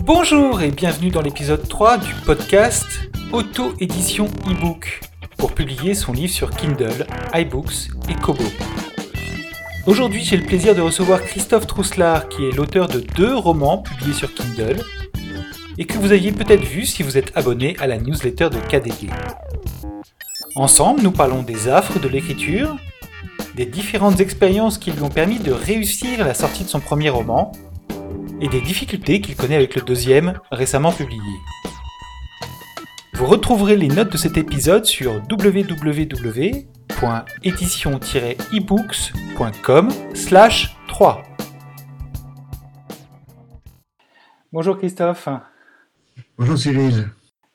Bonjour et bienvenue dans l'épisode 3 du podcast Auto-édition e-book pour publier son livre sur Kindle, iBooks et Kobo. Aujourd'hui, j'ai le plaisir de recevoir Christophe Trousselard, qui est l'auteur de deux romans publiés sur Kindle et que vous aviez peut-être vu si vous êtes abonné à la newsletter de KDG. Ensemble, nous parlons des affres de l'écriture, des différentes expériences qui lui ont permis de réussir la sortie de son premier roman et des difficultés qu'il connaît avec le deuxième, récemment publié. Vous retrouverez les notes de cet épisode sur www.édition-ebooks.com 3. Bonjour Christophe. Bonjour Cyril.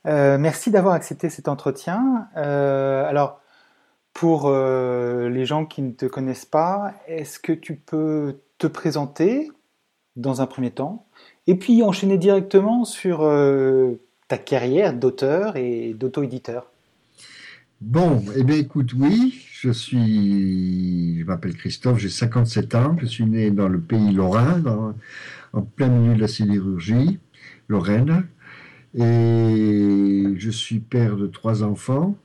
Euh, merci d'avoir accepté cet entretien. Euh, alors, pour euh, les gens qui ne te connaissent pas, est-ce que tu peux te présenter dans un premier temps et puis enchaîner directement sur ta carrière d'auteur et d'auto-éditeur? Bon, eh bien écoute, oui, je suis, je m'appelle Christophe, j'ai 57 ans, je suis né dans le pays lorrain, en plein milieu de la sidérurgie, Lorraine, et je suis père de trois enfants,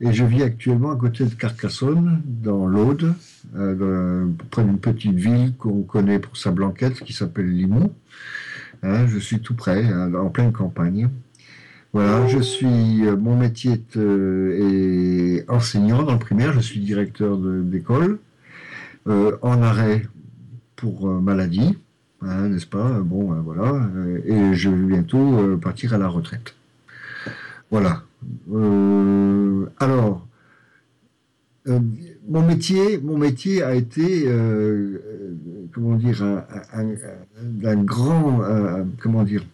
et je vis actuellement à côté de Carcassonne, dans l'Aude, euh, près d'une petite ville qu'on connaît pour sa blanquette qui s'appelle Limoux. Hein, je suis tout près, hein, en pleine campagne. Voilà, je suis, euh, mon métier est, euh, enseignant dans le primaire, je suis directeur d'école, en arrêt pour maladie, n'est-ce pas? Bon, voilà, et je vais bientôt partir à la retraite. Voilà. alors, mon métier, mon métier a été, euh, comment dire, un, grand, comment dire,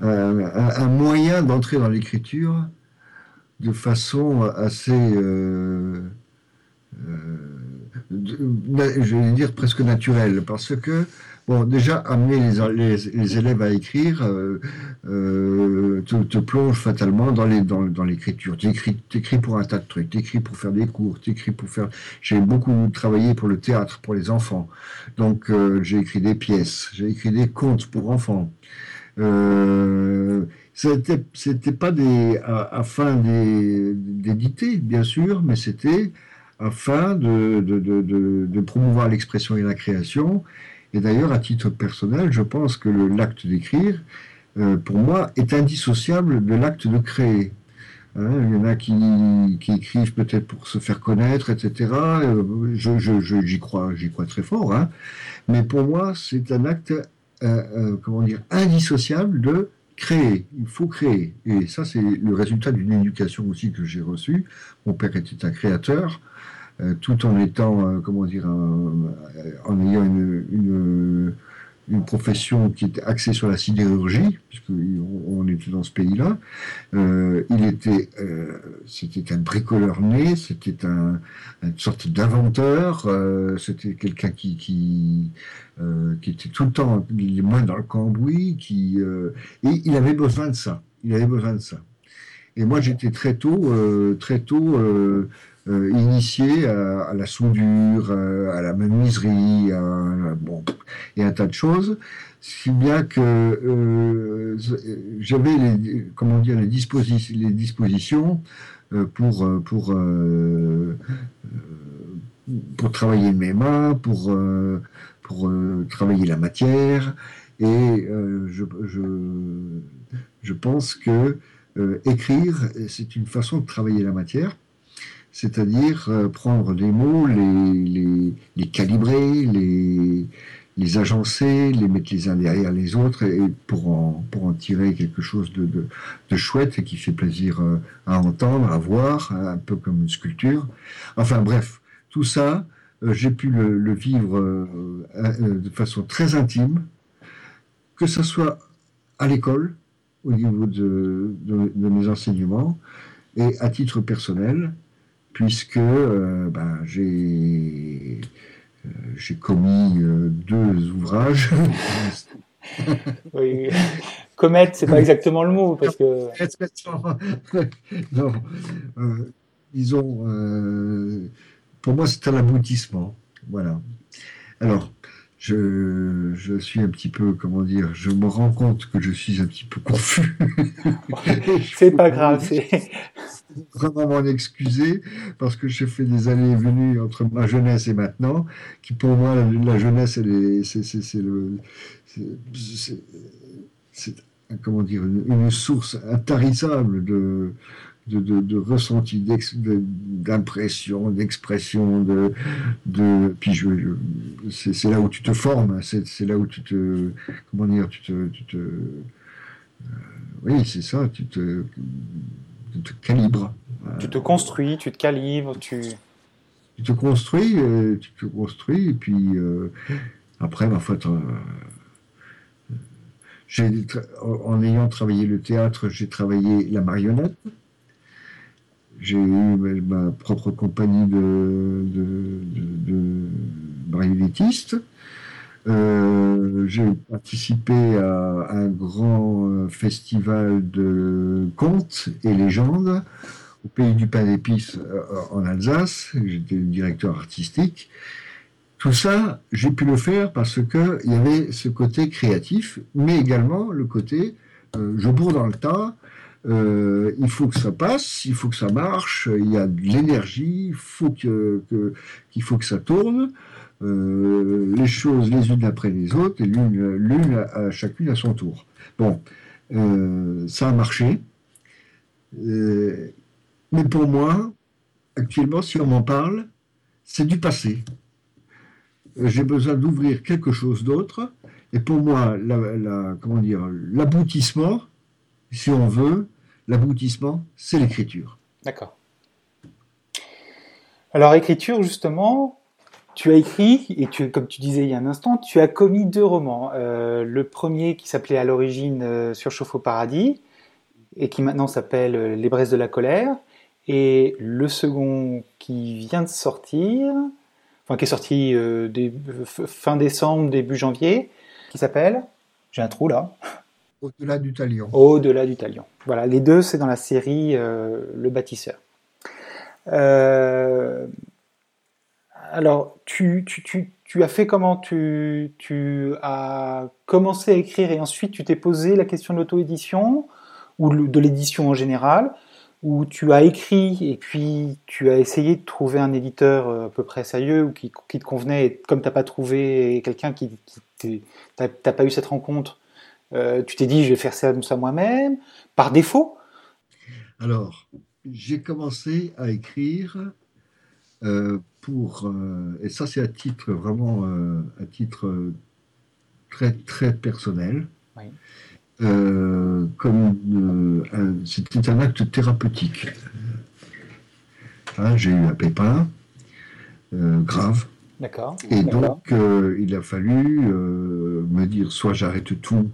un, moyen d'entrer dans l'écriture de façon assez, euh, euh, je vais dire presque naturelle, parce que Bon, déjà, amener les, élèves à écrire euh, euh, te, plonge fatalement dans l'écriture. Tu écris, pour un tas de trucs, tu écris pour faire des cours, tu écris pour faire... J'ai beaucoup travaillé pour le théâtre, pour les enfants. Donc, euh, j'ai écrit des pièces, j'ai écrit des contes pour enfants. Euh, c'était pas des, afin d'éditer, bien sûr, mais c'était afin de, de, de promouvoir l'expression et la création et d'ailleurs, à titre personnel, je pense que l'acte d'écrire, euh, pour moi, est indissociable de l'acte de créer. Hein, il y en a qui, écrivent peut-être pour se faire connaître, etc. Euh, j'y crois, crois très fort. Hein. Mais pour moi, c'est un acte, euh, comment dire, indissociable de créer. Il faut créer. Et ça, c'est le résultat d'une éducation aussi que j'ai reçue. Mon père était un créateur. Euh, tout en étant, euh, comment dire, en ayant une, une, profession qui était axée sur la sidérurgie, puisqu'on était dans ce pays-là. Euh, il était, c'était un bricoleur né, c'était un, une sorte d'inventeur, c'était quelqu'un qui, qui, qui était tout le temps les mains dans le cambouis, qui, et il avait besoin de ça. Il avait besoin de ça. Et moi, j'étais très tôt, très tôt euh, à, la soudure, euh, à la menuiserie, bon, et un tas de choses, si bien que euh, j'avais les, comment dire, les, dispositions, dispositions pour, pour, pour travailler mes mains, pour, pour travailler la matière, et je, je, je, pense que écrire, c'est une façon de travailler la matière c'est-à-dire euh, prendre les mots, les, calibrer, les, agencer, les mettre les uns derrière les autres et pour en, tirer quelque chose de, chouette et qui fait plaisir euh, à entendre, à voir, un peu comme une sculpture. Enfin bref, tout ça, euh, j'ai pu le, vivre de façon très intime, que ce soit à l'école, au niveau de mes enseignements, et à titre personnel, puisque euh, ben, j'ai j'ai commis deux ouvrages. oui. Comète, c'est pas exactement le mot parce que. non, euh, disons, euh, pour moi, c'est un aboutissement. Voilà. Alors, je, je, suis un petit peu, comment dire, je me rends compte que je suis un petit peu confus. c'est pas grave, c'est. Vraiment m'en excuser parce que j'ai fait des allées et venues entre ma jeunesse et maintenant, qui pour moi, la, jeunesse, c'est le. C'est comment dire, une, source intarissable de, de, de, ressenti, d'impression, d'expression, de, de, puis je, c'est là où tu te formes, c'est là où tu te, comment dire, tu te, tu te euh, oui, c'est ça, tu te, tu te calibres. Tu te construis, tu te calibres, tu. Tu te construis, et, tu te construis, et puis euh, après, ma foi, en ayant travaillé le théâtre, j'ai travaillé la marionnette. J'ai eu ma propre compagnie de, de. Euh, j'ai participé à un grand euh, festival de contes et légendes au pays du pain d'épices euh, en Alsace. J'étais directeur artistique. Tout ça, j'ai pu le faire parce qu'il y avait ce côté créatif, mais également le côté je bourre dans le tas, euh, il faut que ça passe, il faut que ça marche, il y a de l'énergie, il faut que, qu'il faut que ça tourne, euh, les choses les unes après les autres, et l'une, à, chacune à son tour. Bon, ça a marché, mais pour moi, actuellement, si on m'en parle, c'est du passé j'ai besoin d'ouvrir quelque chose d'autre. Et pour moi, la, comment dire, l'aboutissement, si on veut, l'aboutissement, c'est l'écriture. D'accord. Alors, écriture, justement, tu as écrit, et tu, comme tu disais il y a un instant, tu as commis deux romans. Euh, le premier qui s'appelait à l'origine euh, Sur Chauffe au paradis, et qui maintenant s'appelle euh, Les braises de la colère, et le second qui vient de sortir, enfin, qui est sorti fin décembre, début janvier, qui s'appelle, j'ai un trou là. Au-delà du talion. Au-delà du talion. Voilà, les deux, c'est dans la série euh, Le bâtisseur. Euh, alors, tu, as fait comment tu, as commencé à écrire et ensuite tu t'es posé la question de l'auto-édition ou de l'édition en général où tu as écrit et puis tu as essayé de trouver un éditeur euh, à peu près sérieux ou qui, te convenait, et comme tu n'as pas trouvé quelqu'un qui, qui t'as pas eu cette rencontre, euh, tu t'es dit je vais faire ça, ça moi-même, par défaut Alors, j'ai commencé à écrire euh, pour, et ça c'est à titre vraiment, à titre très très personnel. Oui. Euh, comme euh, c'était un acte thérapeutique. Hein, j'ai eu un pépin euh, grave. D'accord. Et donc, il a fallu me dire soit j'arrête tout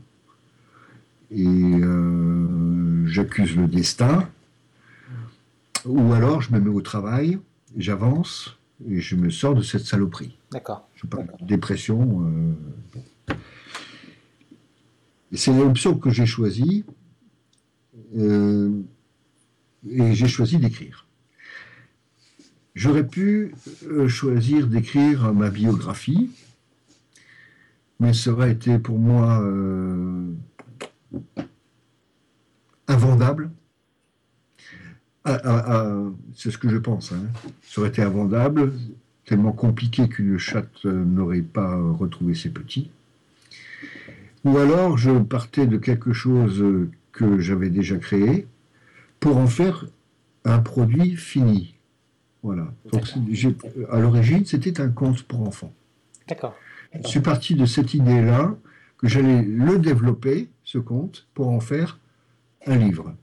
et j'accuse le destin, ou alors je me mets au travail, j'avance et je me sors de cette saloperie. D'accord. Je parle de dépression. C'est l'option que j'ai choisie. Euh, et j'ai choisi d'écrire. J'aurais pu euh, choisir d'écrire ma biographie, mais ça aurait été pour moi euh, invendable. Ah, ah, ah, c'est ce que je pense. Hein. Ça aurait été invendable, tellement compliqué qu'une chatte n'aurait pas retrouvé ses petits. Ou alors je partais de quelque chose que j'avais déjà créé pour en faire un produit fini. Voilà. Donc, à l'origine, c'était un conte pour enfants. D'accord. Je suis parti de cette idée-là que j'allais le développer, ce conte, pour en faire un livre.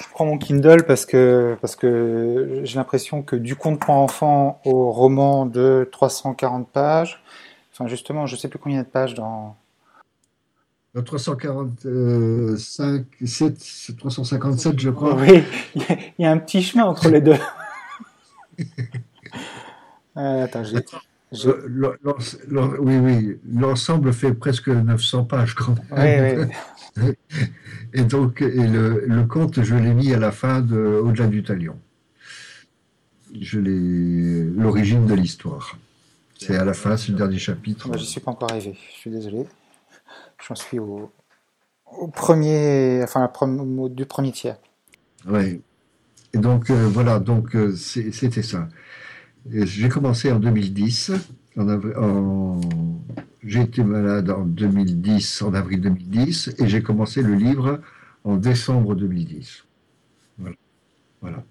Je prends mon Kindle parce que, parce que j'ai l'impression que du conte pour enfants au roman de 340 pages, enfin justement, je ne sais plus combien de pages dans, 345, 357, je crois. Oui, il y a un petit chemin entre les deux. Euh, attends, oui, oui, l'ensemble fait presque 900 pages quand même. Oui, oui. et donc, et le, conte, je l'ai mis à la fin de Au-delà du talion. Je l'ai l'origine de l'histoire. C'est à la fin, c'est le dernier chapitre. Moi, je suis pas encore arrivé. Je suis désolé. J'en suis au, au, premier, enfin, du premier tiers. Oui. Et donc euh, voilà, donc euh, c'était ça. J'ai commencé en 2010. En, j'ai été malade en 2010, en avril 2010, et j'ai commencé le livre en décembre 2010. Voilà. voilà.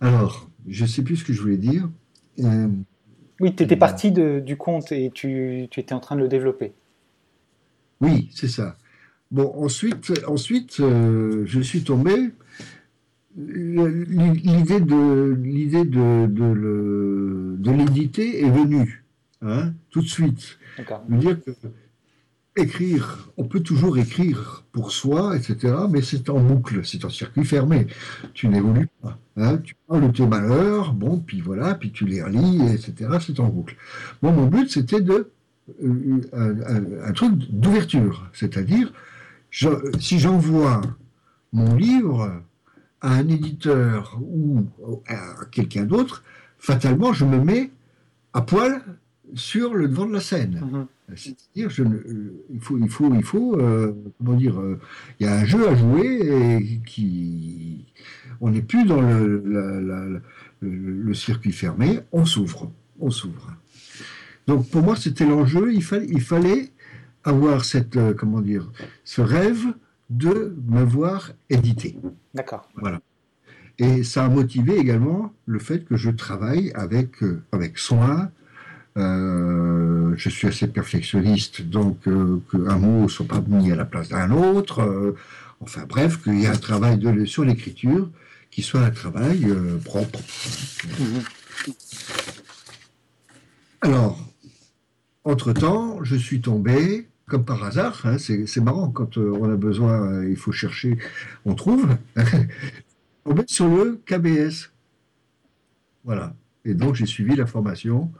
Alors, je ne sais plus ce que je voulais dire. Euh, oui, tu étais parti du conte et tu, tu, étais en train de le développer. Oui, c'est ça. Bon, ensuite, ensuite je suis tombé l'idée de l'idée de, de, l'éditer est venue hein, tout de suite. Dire que écrire, on peut toujours écrire pour soi, etc. Mais c'est en boucle, c'est en circuit fermé. Tu n'évolues pas. Hein. Tu parles de tes malheurs, bon, puis voilà, puis tu les relis, etc. C'est en boucle. Moi, mon but, c'était de euh, un, un, truc d'ouverture, c'est-à-dire, si j'envoie mon livre à un éditeur ou à quelqu'un d'autre, fatalement, je me mets à poil sur le devant de la scène. Mhm. C'est-à-dire, je euh, il faut, il faut, il faut, euh, comment dire, euh, il y a un jeu à jouer et qui, on n'est plus dans le, le, circuit fermé, on s'ouvre, on s'ouvre. Donc pour moi, c'était l'enjeu. Il fallait, il fallait avoir cette, comment dire, ce rêve de me voir édité. D'accord. Voilà. Et ça a motivé également le fait que je travaille avec, euh, avec soin. Euh, je suis assez perfectionniste, donc euh, qu'un mot ne soit pas mis à la place d'un autre. enfin bref, qu'il y ait un travail de, sur l'écriture qui soit un travail propre. Mhm. Alors, entre-temps, je suis tombé comme par hasard, hein, c'est marrant, quand euh, on a besoin, euh, il faut chercher, on trouve, on met sur le KBS. Voilà. Et donc j'ai suivi la formation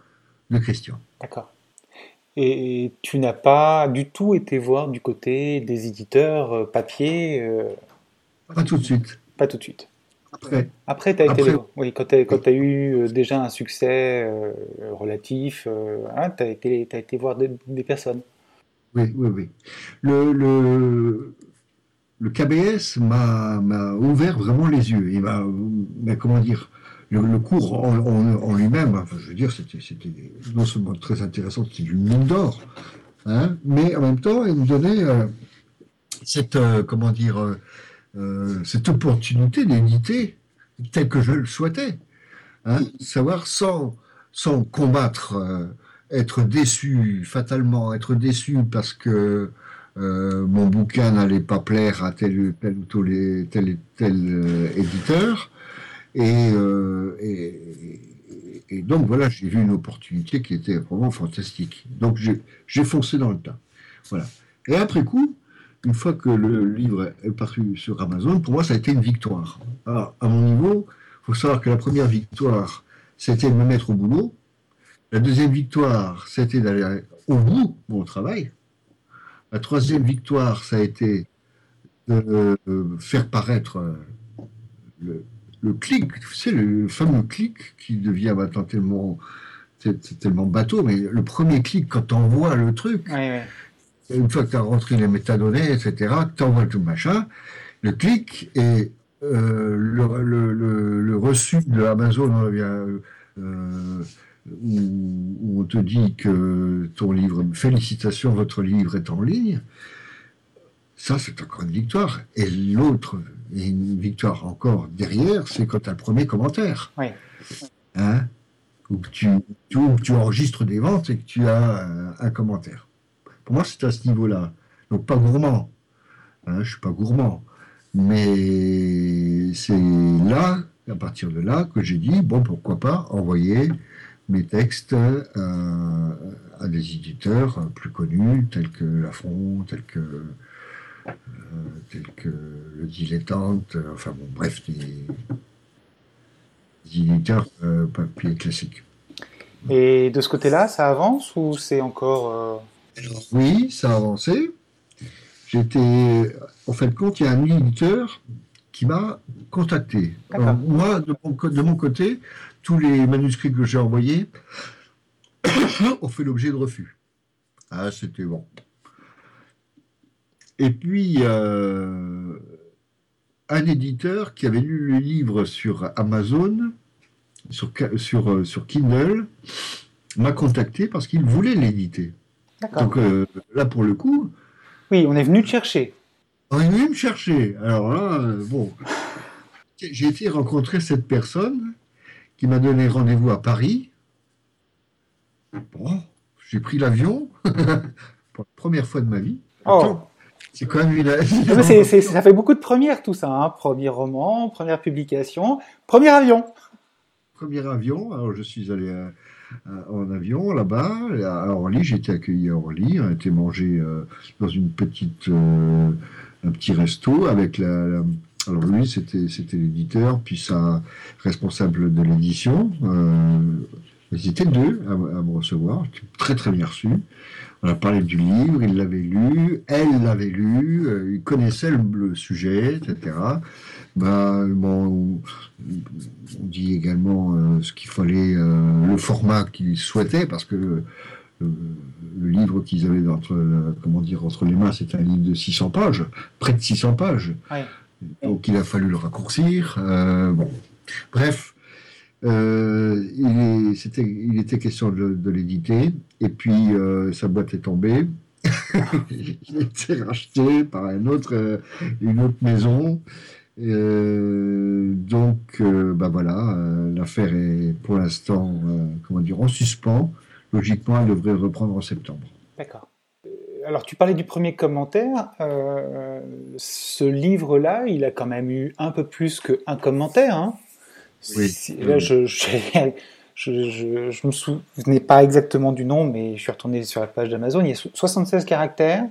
de Christian. D'accord. Et tu n'as pas du tout été voir du côté des éditeurs euh, papier Pas tout de suite. Pas tout de suite. Après. Après, tu as été Oui, quand tu as, eu déjà un succès relatif, hein, tu as, été voir des personnes. Oui, oui, oui. Le, le, le KBS m'a ouvert vraiment les yeux. Il m'a, comment dire, le, cours en, lui-même, je veux dire, c'était non seulement très intéressant, c'était du mine d'or, hein, mais en même temps, il me donnait euh, cette, euh, comment dire, euh, cette opportunité d'éditer tel que je le souhaitais. Hein, savoir sans, sans combattre être déçu, fatalement être déçu parce que euh, mon bouquin n'allait pas plaire à tel, tel ou tel, tel, euh, éditeur. Euh, et, et, donc voilà, j'ai vu une opportunité qui était vraiment fantastique. Donc j'ai foncé dans le tas. Voilà. Et après coup, une fois que le livre est paru sur Amazon, pour moi, ça a été une victoire. Alors, à mon niveau, il faut savoir que la première victoire, c'était de me mettre au boulot. La deuxième victoire, c'était d'aller au bout de mon travail. La troisième victoire, ça a été de euh, faire paraître euh, le, clic, tu sais, le fameux clic qui devient maintenant tellement, c'est tellement bateau, mais le premier clic quand tu envoies le truc, une fois que tu as rentré les métadonnées, etc., tu envoies tout machin, le clic et euh, le, reçu de Amazon, euh, où, on te dit que ton livre, félicitations, votre livre est en ligne, ça c'est encore une victoire. Et l'autre, et une victoire encore derrière, c'est quand tu as le premier commentaire. Oui. Hein? Où tu, tu, enregistres des ventes et que tu as un, commentaire. Pour moi, c'est à ce niveau-là. Donc pas gourmand. Hein, je ne suis pas gourmand. Mais c'est là, à partir de là, que j'ai dit, bon, pourquoi pas envoyer mes textes euh, à des éditeurs plus connus, tels que Lafont, tels que, euh, tels que Le Dilettante, enfin bon, bref, des, éditeurs euh, papier classiques. Et de ce côté-là, ça avance ou c'est encore... Oui, ça a avancé. J'étais, en fin de compte, il y a un éditeur qui m'a contacté. moi, de mon, côté, tous les manuscrits que j'ai envoyés ont fait l'objet de refus. Ah, c'était bon. Et puis, euh, un éditeur qui avait lu le livre sur Amazon, sur, sur, euh, sur Kindle, m'a contacté parce qu'il voulait l'éditer. Donc euh, là, pour le coup. Oui, on est venu te chercher. On est venu me chercher. Alors là, euh, bon. J'ai été rencontrer cette personne qui m'a donné rendez-vous à Paris. Bon, j'ai pris l'avion pour la première fois de ma vie. Oh. C'est quand même une. Ah, ça fait beaucoup de premières tout ça. Hein. Premier roman, première publication, premier avion. Premier avion. Alors je suis allé à, euh, en avion là-bas, à Orly. J'ai été accueilli à Orly, on a été mangé euh, dans une petite, euh, un petit resto avec la, alors lui, c'était l'éditeur, puis sa responsable de l'édition. ils étaient deux à, me recevoir, très très bien reçu. On a parlé du livre, il l'avait lu, elle l'avait lu, il connaissait le sujet, etc bah, bon, on dit également euh, ce qu'il fallait, euh, le format qu'ils souhaitaient, parce que le, livre qu'ils avaient entre, comment dire, entre les mains, c'était un livre de 600 pages, près de 600 pages. Donc il a fallu le raccourcir. Euh, bon. Bref, il, était, il était question de, l'éditer, et puis sa boîte est tombée. il a été racheté par une autre maison. Euh, donc, euh, bah voilà, euh, l'affaire est pour l'instant, comment dire, en suspens. Logiquement, elle devrait reprendre en septembre. D'accord. Alors, tu parlais du premier commentaire. ce livre-là, il a quand même eu un peu plus qu'un commentaire. Hein. oui. Là, je, je, je, me souvenais pas exactement du nom, mais je suis retourné sur la page d'Amazon. Il y a 76 caractères,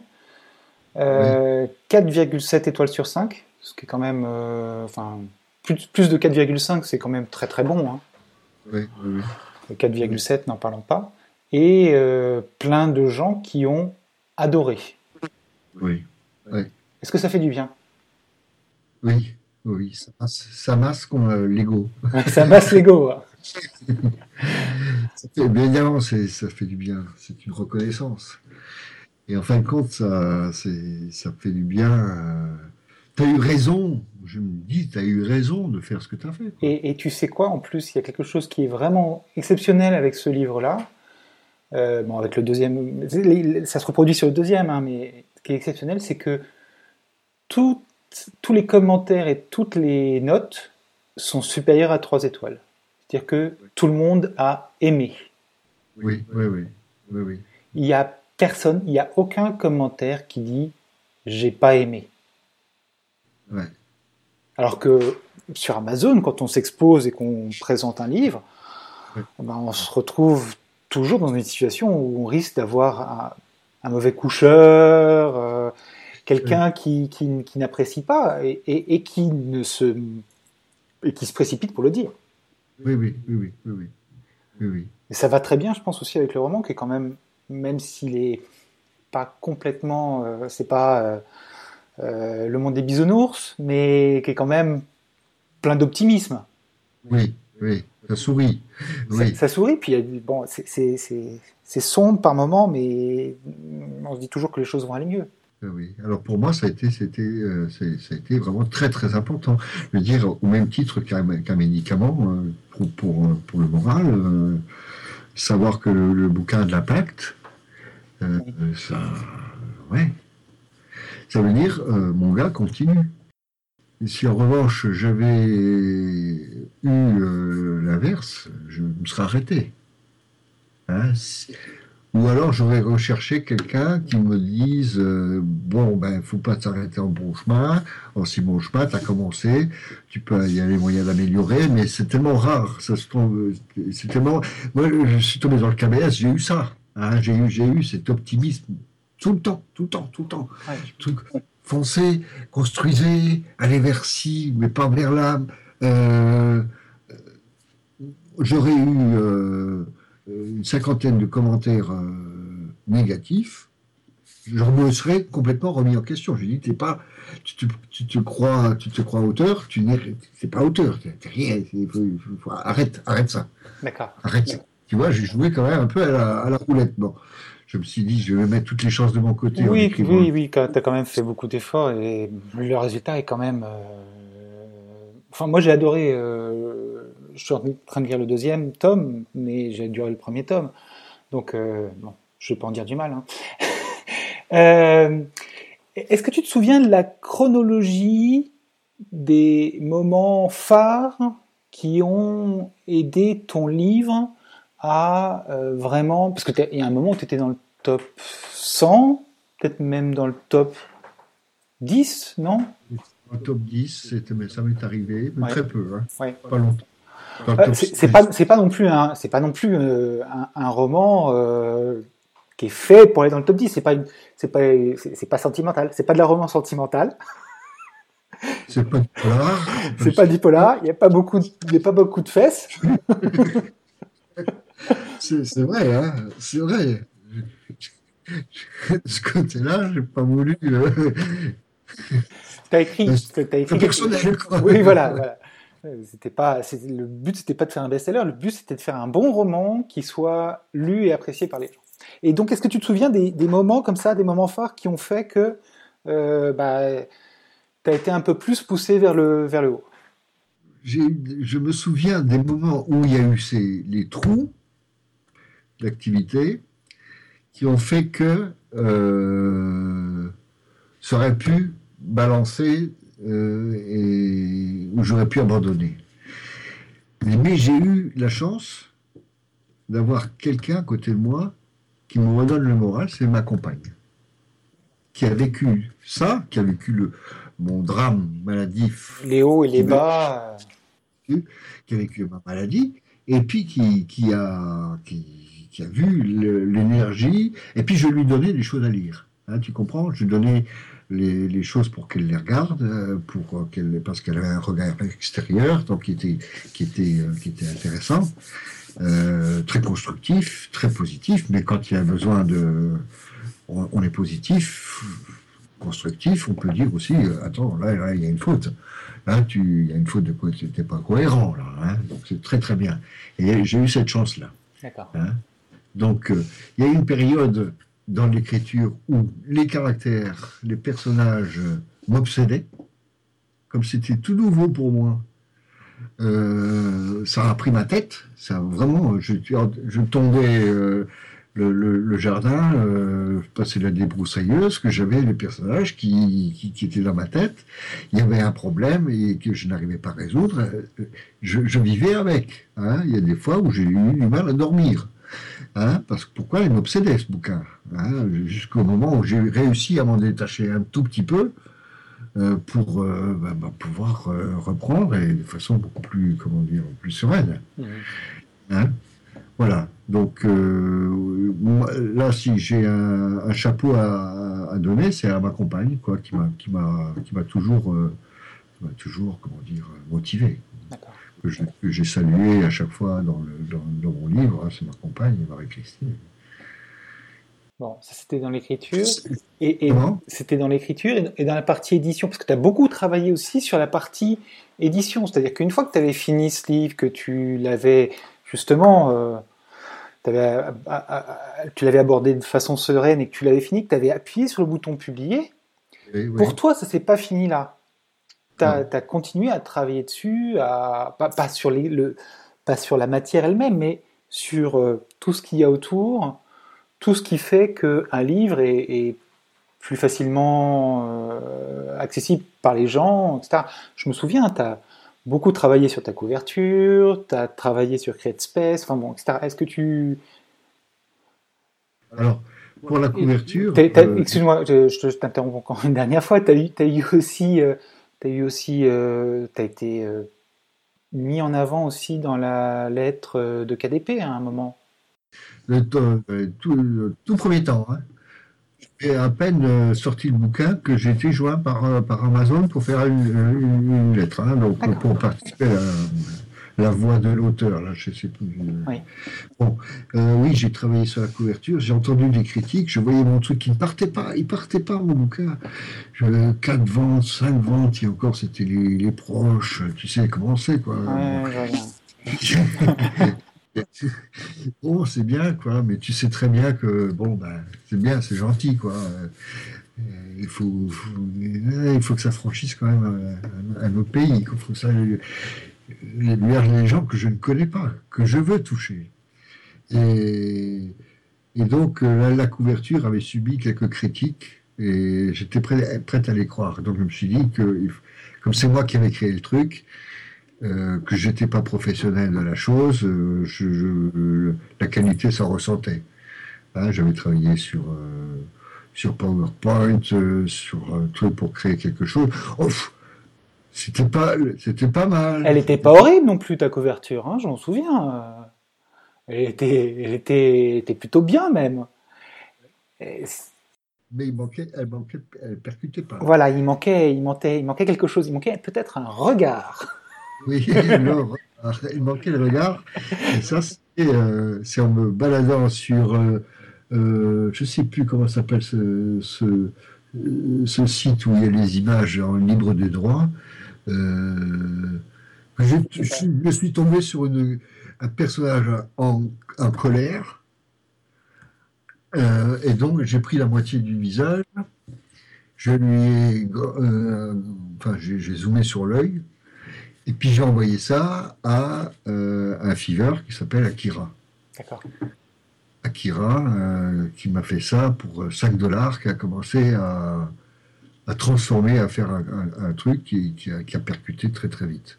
4,7 étoiles sur 5 ce qui est quand même, euh, enfin, plus, plus, de 4,5, c'est quand même très très bon. Hein. Oui, oui, 4,7, n'en parlons pas. Et euh, plein de gens qui ont adoré. Oui. oui. Est-ce que ça fait du bien? Oui, oui, ça masse, ça masse euh, l'ego. ça masse l'ego. ça fait, bien évidemment, ça fait du bien. C'est une reconnaissance. Et en fin de compte, ça, ça fait du bien tu as eu raison, je me dis, tu as eu raison de faire ce que tu as fait. Et, tu sais quoi, en plus, il y a quelque chose qui est vraiment exceptionnel avec ce livre-là. Euh, bon, avec le deuxième, ça se reproduit sur le deuxième, hein, mais ce qui est exceptionnel, c'est que tous les commentaires et toutes les notes sont supérieures à 3 étoiles. C'est-à-dire que tout le monde a aimé. Oui, oui, oui. oui, oui. Il n'y a personne, il n'y a aucun commentaire qui dit j'ai pas aimé. Alors que sur Amazon, quand on s'expose et qu'on présente un livre, ben, on se retrouve toujours dans une situation où on risque d'avoir un, mauvais coucheur, euh, quelqu'un qui, n'apprécie pas et, qui ne se et qui se précipite pour le dire. Oui, oui, oui, oui, oui, Et ça va très bien, je pense aussi avec le roman, qui est quand même, même s'il est pas complètement, euh, c'est pas euh, euh, le monde des bisounours, mais qui est quand même plein d'optimisme. Oui, oui, ça sourit. Ça, sourit, puis bon, c'est sombre par moment, mais on se dit toujours que les choses vont aller mieux. Ah oui. Alors pour moi, ça a été, c'était, euh, ça a été vraiment très très important. Je veux dire, au même titre qu'un médicament euh, pour, pour, pour, le moral, savoir que le, bouquin a de l'impact, ça, ouais, ça veut dire, euh, mon gars continue. Si en revanche j'avais eu euh, l'inverse, je me serais arrêté. Hein, ou alors j'aurais recherché quelqu'un qui me dise euh, bon ben faut pas t'arrêter en bon chemin, en si bon chemin t'as commencé, tu peux il y a les moyens d'améliorer, mais c'est tellement rare, ça se trouve c'est tellement moi je suis tombé dans le KBS, j'ai eu ça, hein, j'ai eu j'ai eu cet optimisme. Tout le temps, tout le temps, tout le temps. Foncez, construisez, allez vers ci, mais pas vers là. Euh, j'aurais eu, euh, une cinquantaine de commentaires négatifs, je me serais complètement remis en question. Je dis, t'es pas, tu te, tu te, crois, tu te crois auteur, tu n'es, pas auteur, t'es rien. arrête, arrête ça. D'accord. Arrête ça. Tu vois, j'ai joué quand même un peu à la, à la, roulette. Bon, je me suis dit, je vais mettre toutes les chances de mon côté. Oui, oui, oui. Tu as quand même fait beaucoup d'efforts et le résultat est quand même. Euh... Enfin, moi, j'ai adoré. Euh... Je suis en train de lire le deuxième tome, mais j'ai adoré le premier tome. Donc, euh... bon, je vais pas en dire du mal. Hein. Est-ce que tu te souviens de la chronologie des moments phares qui ont aidé ton livre à euh, vraiment... Parce qu'il y a un moment où tu étais dans le top 100, peut-être même dans le top 10, non? Le top 10, ça m'est arrivé, mais très peu, hein. pas longtemps. Euh, c'est pas, pas non plus un, c'est pas non plus un, un roman qui est fait pour aller dans le top 10. C'est pas, c'est pas, c'est pas sentimental. C'est pas de la romance sentimentale. C'est pas du polar. c'est pas du polar. Il n'y a pas beaucoup, a pas beaucoup de fesses. c'est vrai, hein. C'est vrai. Ce côté-là, j'ai pas voulu. Euh... T'as écrit, as écrit personnel. Oui, voilà. voilà. C'était pas, le but, c'était pas de faire un best-seller. Le but, c'était de faire un bon roman qui soit lu et apprécié par les gens. Et donc, est-ce que tu te souviens des, moments comme ça, des moments forts qui ont fait que euh, bah, tu as été un peu plus poussé vers le, vers le haut? Je me souviens des moments où il y a eu ces, les trous d'activité qui ont fait que euh, ça aurait pu balancer euh, et où j'aurais pu abandonner. Mais j'ai eu la chance d'avoir quelqu'un à côté de moi qui me redonne le moral, c'est ma compagne, qui a vécu ça, qui a vécu le, mon drame maladif. Les hauts et les bas. Qui a vécu ma maladie, et puis qui, qui a, qui, qui, a vu l'énergie, et puis je lui donnais des choses à lire. Hein, tu comprends? Je lui donnais les, les choses pour qu'elle les regarde, euh, pour qu'elle, parce qu'elle avait un regard extérieur, donc qui était, qui était, euh, qui était intéressant. Euh, très constructif, très positif, mais quand il y a besoin de... On, est positif, constructif, on peut dire aussi, attends, là, il y a une faute. Là, tu, il y a une faute de quoi tu n'es pas cohérent, là. Hein. donc c'est très très bien. Et j'ai eu cette chance-là. Hein. Donc, euh, il y a une période dans l'écriture où les caractères, les personnages m'obsédaient, comme c'était tout nouveau pour moi. Euh, ça a pris ma tête. Ça vraiment, je, tombais euh, le, jardin, euh, je passais la débroussailleuse, que j'avais les personnages qui, qui, étaient dans ma tête. Il y avait un problème et que je n'arrivais pas à résoudre. Je, vivais avec. Hein. Il y a des fois où j'ai eu du mal à dormir. Hein, parce que pourquoi il m'obsédait ce bouquin hein, Jusqu'au moment où j'ai réussi à m'en détacher un tout petit peu, euh, pour euh, bah, bah, pouvoir euh, reprendre et de façon beaucoup plus, comment dire, plus sereine. Hein voilà. Donc là, si j'ai un, chapeau à, donner, c'est à ma compagne, quoi, qui m'a, qui m'a, qui m'a toujours, toujours, comment dire, motivé. Que, j'ai salué à chaque fois dans, le, dans, mon livre. Hein, c'est ma compagne, Marie-Christine. Bon, ça c'était dans l'écriture. Et, c'était dans l'écriture et, dans la partie édition, parce que tu as beaucoup travaillé aussi sur la partie édition. C'est-à-dire qu'une fois que tu avais fini ce livre, que tu l'avais justement, euh, avais, tu l'avais abordé de façon sereine et que tu l'avais fini, que tu avais appuyé sur le bouton publier, pour toi, ça s'est pas fini là. Tu as, continué à travailler dessus, à, pas, sur les, le, pas sur la matière elle-même, mais sur euh, tout ce qu'il y a autour tout ce qui fait qu'un livre est, plus facilement euh, accessible par les gens, etc. Je me souviens, tu as beaucoup travaillé sur ta couverture, tu as travaillé sur CreateSpace, enfin bon, etc. Est-ce que tu... Alors, pour la couverture... Euh, excuse-moi, je, t'interromps encore une dernière fois, tu as, as, eu aussi... Euh, tu as eu aussi... as été mis en avant aussi dans la lettre de KDP à un moment le, tout, tout, premier temps. Hein. J'ai à peine euh, sorti le bouquin que j'ai été joint par, euh, par Amazon pour faire une, lettre, hein, donc pour participer la voix de l'auteur, là, je sais plus. Oui. Bon, euh, oui, j'ai travaillé sur la couverture, j'ai entendu des critiques, je voyais mon truc qui ne partait pas, il partait pas, mon bouquin. Je, 4 ventes, 5 ventes, et encore, c'était les, les proches, tu sais comment c'est, quoi. Ouais, bon, c'est bien, quoi, mais tu sais très bien que, bon, ben, c'est bien, c'est gentil, quoi. Euh, Il faut, faut- il faut que ça franchisse quand même un, un autre pays. Il faut que ça vers les gens que je ne connais pas, que je veux toucher. Et, donc, euh, la, couverture avait subi quelques critiques et j'étais prêt, prête à les croire. Donc, je me suis dit que, comme c'est moi qui avais créé le truc, euh, que j'étais pas professionnel de la chose, euh, je- la qualité s'en ressentait. Hein, J'avais travaillé sur, euh, sur PowerPoint, euh, sur un truc pour créer quelque chose. Pff, c'était pas, c'était pas mal. Elle était pas horrible non plus ta couverture, hein, je m'en souviens. euh. Elle était, elle était, était plutôt bien même. Et Mais il manquait, elle manquait, elle percutait pas. voilà, il manquait, il manquait, il manquait quelque chose. Il manquait peut-être un regard. Oui, il manquait le regard. Et ça, c'est euh, c'est en me baladant sur, euh, euh, je sais plus comment s'appelle ce, ce, euh, ce site où il y a les images en libre de droit. Euh, je, je suis- je suis tombé sur une, un personnage en, en colère. Euh, et donc, j'ai pris la moitié du visage. Je lui ai, euh, enfin, j'ai zoomé sur l'œil. Et puis j'ai envoyé ça à un fever qui s'appelle Akira. D'accord. Akira, qui m'a fait ça pour 5 dollars, qui a commencé à, à transformer, à faire un, un- un truc qui, qui a, qui a percuté très très vite.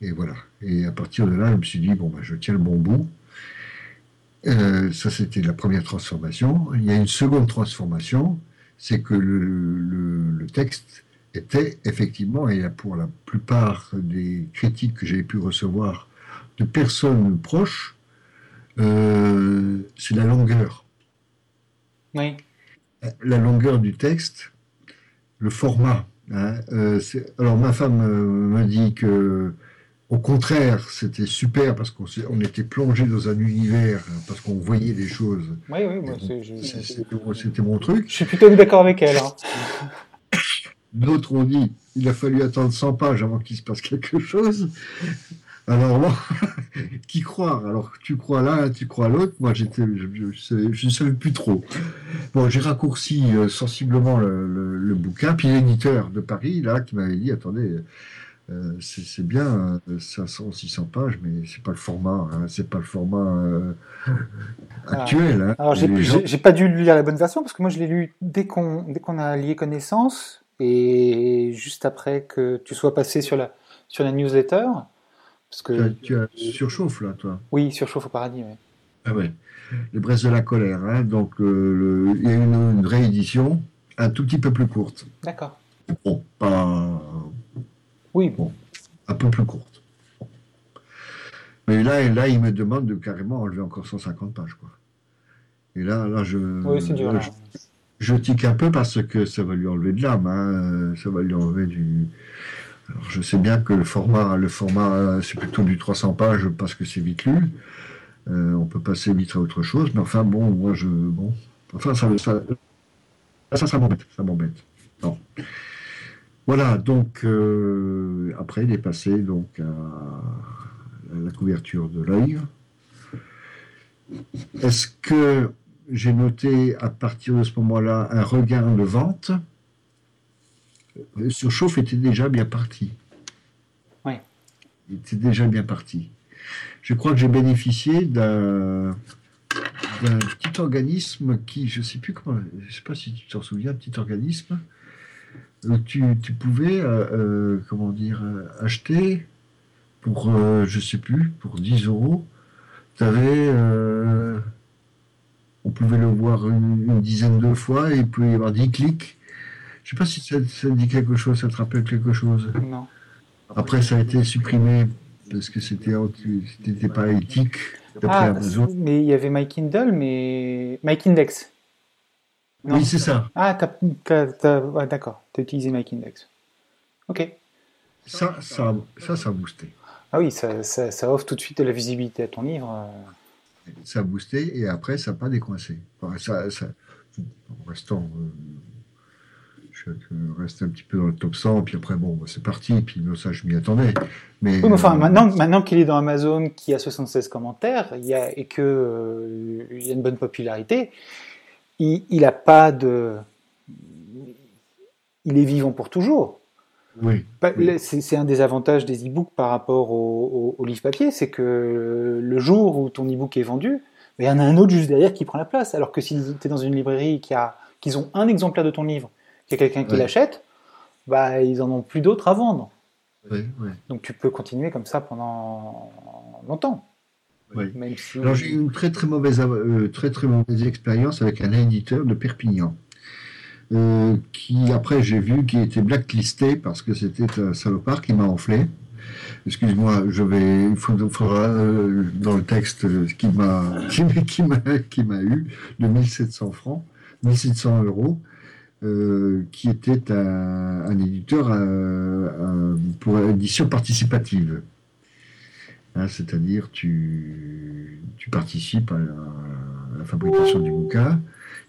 Et voilà. Et à partir de là, je me suis dit, bon, ben, je tiens le bon bout. Euh, ça, c'était la première transformation. Il y a une seconde transformation, c'est que le, le- le texte était effectivement, et pour la plupart des critiques que j'avais pu recevoir de personnes proches, euh, c'est la longueur. Oui. La longueur du texte, le format. hein, euh, alors ma femme euh, me dit que au contraire, c'était super parce qu'on on était plongé dans un univers, hein, parce qu'on voyait des choses. Oui, oui, moi, c'était mon truc. je suis plutôt d'accord avec elle. hein. D'autres ont dit il a fallu attendre 100 pages avant qu'il se passe quelque chose. Alors moi, qui croire? Alors tu crois l'un, tu crois l'autre. Moi, j'étais, je, ne savais plus trop. Bon, j'ai raccourci euh, sensiblement le, le- le bouquin. Puis l'éditeur de Paris, là, qui m'avait dit attendez, euh, c'est bien, euh, 500, 600 pages, mais c'est pas le format. Hein, c'est pas le format euh, actuel. Hein. Alors, j'ai gens- pas dû lire la bonne version parce que moi, je l'ai lu dès qu'on dès qu'on a lié connaissance et juste après que tu sois passé sur la, sur la newsletter. Parce tu, as, tu as surchauffe là, toi. oui, sur Chauffe au paradis. ouais. Ah ouais. Les braises de la colère. Hein. Donc, euh, le- il y a une, une réédition un tout petit peu plus courte. D'accord. Bon, pas Oui, bon. un peu plus courte. Mais là, là, il me demande de carrément enlever encore 150 pages. Quoi. Et là, là je, Oui, c'est dur. là, je, je tique un peu parce que ça va lui enlever de l'âme. hein. Ça va lui enlever du. Je sais bien que le format, le format, euh, c'est plutôt du 300 pages parce que c'est vite lu. Euh, on peut passer vite à autre chose, mais enfin bon, moi je, bon, enfin ça, ça, ça, ça m'embête, ça m'embête. Non. Voilà, donc euh, après il est passé donc à, à la couverture de l'œil. Est-ce que j'ai noté à partir de ce moment-là un regain de vente? Le surchauffe était déjà bien parti. Ouais. Il était déjà bien parti. Je crois que j'ai bénéficié d'un petit organisme qui, je sais plus comment, je sais pas si tu t'en souviens, un petit organisme où tu, tu pouvais, euh, euh, comment dire, euh, acheter pour, euh, je sais plus, pour 10 euros. Tu avais, on pouvait le voir une, une dizaine de fois et il pouvait y avoir 10 clics. Je sais pas si ça, dit quelque chose, ça te rappelle quelque chose. Non. Après, ça a été supprimé parce que c'était c'était pas éthique Ah, Amazon. mais il y avait My Kindle, mais My Index. Non. Oui, c'est ça. Ah, ouais, d'accord. T'as utilisé My Index. Ok. Ça, ça, ça, ça a boosté. Ah oui, ça, ça, offre tout de suite de la visibilité à ton livre. Ça a boosté et après, ça n'a pas décoincé. ça, ça, en restant je reste un petit peu dans le top 100, puis après, bon, c'est parti, puis ça, je m'y attendais. Mais, oui, mais enfin, euh, maintenant, maintenant qu'il est dans Amazon, qui a 76 commentaires, il y a, et qu'il euh, y a une bonne popularité, il n'a pas de. Il est vivant pour toujours. Oui. C'est un des avantages des e-books par rapport au, livre papier, c'est que le jour où ton e-book est vendu, il y en a un autre juste derrière qui prend la place. Alors que si tu es dans une librairie qui a, qu'ils ont un exemplaire de ton livre qu'il y a quelqu'un qui l'achète, bah, ils en ont plus d'autres à vendre. Donc tu peux continuer comme ça pendant longtemps. Alors j'ai eu une très très mauvaise, euh, très très mauvaise expérience avec un éditeur de Perpignan. Euh, qui après j'ai vu qui était blacklisté parce que c'était un salopard qui m'a enflé. Excuse-moi, je vais, il faudra euh, dans le texte qui m'a qui qui m'a eu de 1700 francs, 1700 euros. Euh, qui était un, éditeur euh, pour édition participative. Hein, c'est-à-dire tu, tu participes à la, fabrication du bouquin,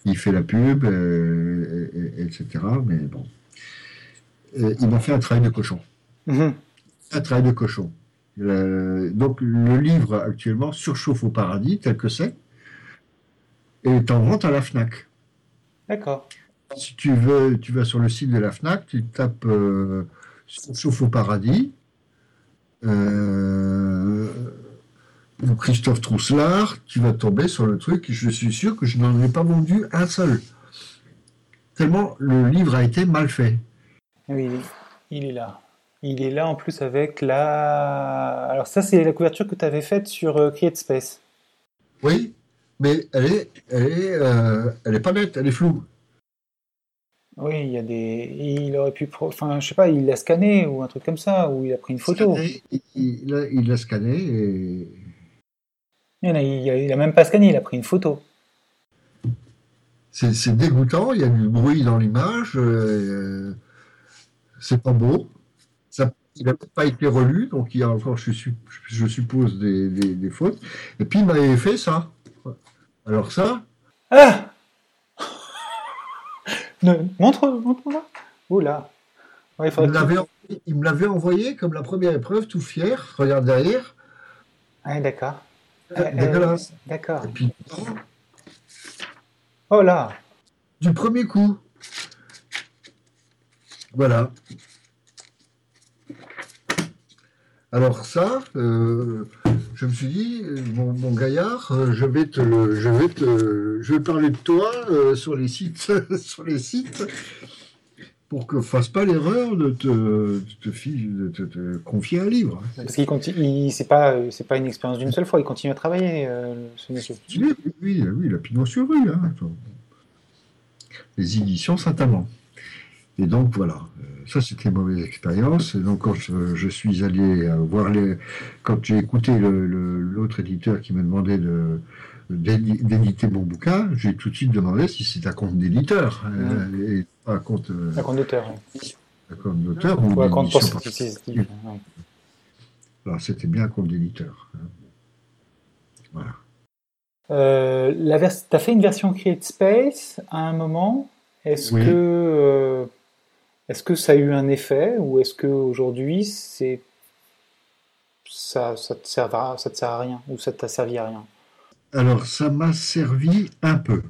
il fait la pub, euh, etc. Mais bon. il m'a fait un travail de cochon. Mm-hmm. Un travail de cochon. donc le livre actuellement surchauffe au paradis, tel que c'est, est en vente à la FNAC. D'accord si tu veux, tu vas sur le site de la FNAC, tu tapes euh, au paradis. Euh, Christophe Trousselard, tu vas tomber sur le truc. Je suis sûr que je n'en ai pas vendu un seul. Tellement le livre a été mal fait. Oui, il est là. Il est là en plus avec la. Alors, ça, c'est la couverture que tu avais faite sur euh, Create Space. Oui, mais elle est, elle est, euh, elle est pas nette, elle est floue. Oui, il y a des. Il aurait pu. Enfin, je sais pas, il l'a scanné ou un truc comme ça, ou il a pris une photo. il l'a scanné et. Il n'a même pas scanné, il a pris une photo. C'est dégoûtant, il y a du bruit dans l'image, euh, c'est pas beau. Ça, il n'a pas été relu, donc il y a encore, je, je suppose, des, des, fautes. Et puis il m'avait fait ça. Alors ça. Ah montre, montre-moi. Oula. il, me l'avait envoyé comme la première épreuve, tout fier. Regarde derrière. Ah, d'accord. Euh, euh, d'accord. oh là. Du premier coup. Voilà. Alors ça, euh, je me suis dit, mon, gaillard, euh, je vais te, je vais te, je vais parler de toi euh, sur les sites, sur les sites, pour que fasse pas l'erreur de te, de te, confier un livre. Parce qu'il continue, c'est pas, c'est pas une expérience d'une seule fois. Il continue à travailler, euh, ce monsieur. Oui, oui, oui, la pignon sur rue. Hein. Les éditions Saint-Amand. Et donc voilà, euh, ça c'était une mauvaise expérience. Et donc quand je, suis allé euh, voir les, quand j'ai écouté l'autre éditeur qui me demandait de d'éditer mon bouquin, j'ai tout de suite demandé si c'est un compte d'éditeur euh, et pas un compte. un compte d'auteur. Un compte d'auteur ou, un compte Alors c'était bien un compte d'éditeur. Hein. Voilà. Euh, tu as fait une version Create Space à un moment? Est-ce que est-ce que ça a eu un effet ou est-ce qu'aujourd'hui c'est ça, ça te sert à, rien ou ça t'a servi à rien? Alors ça m'a servi un peu.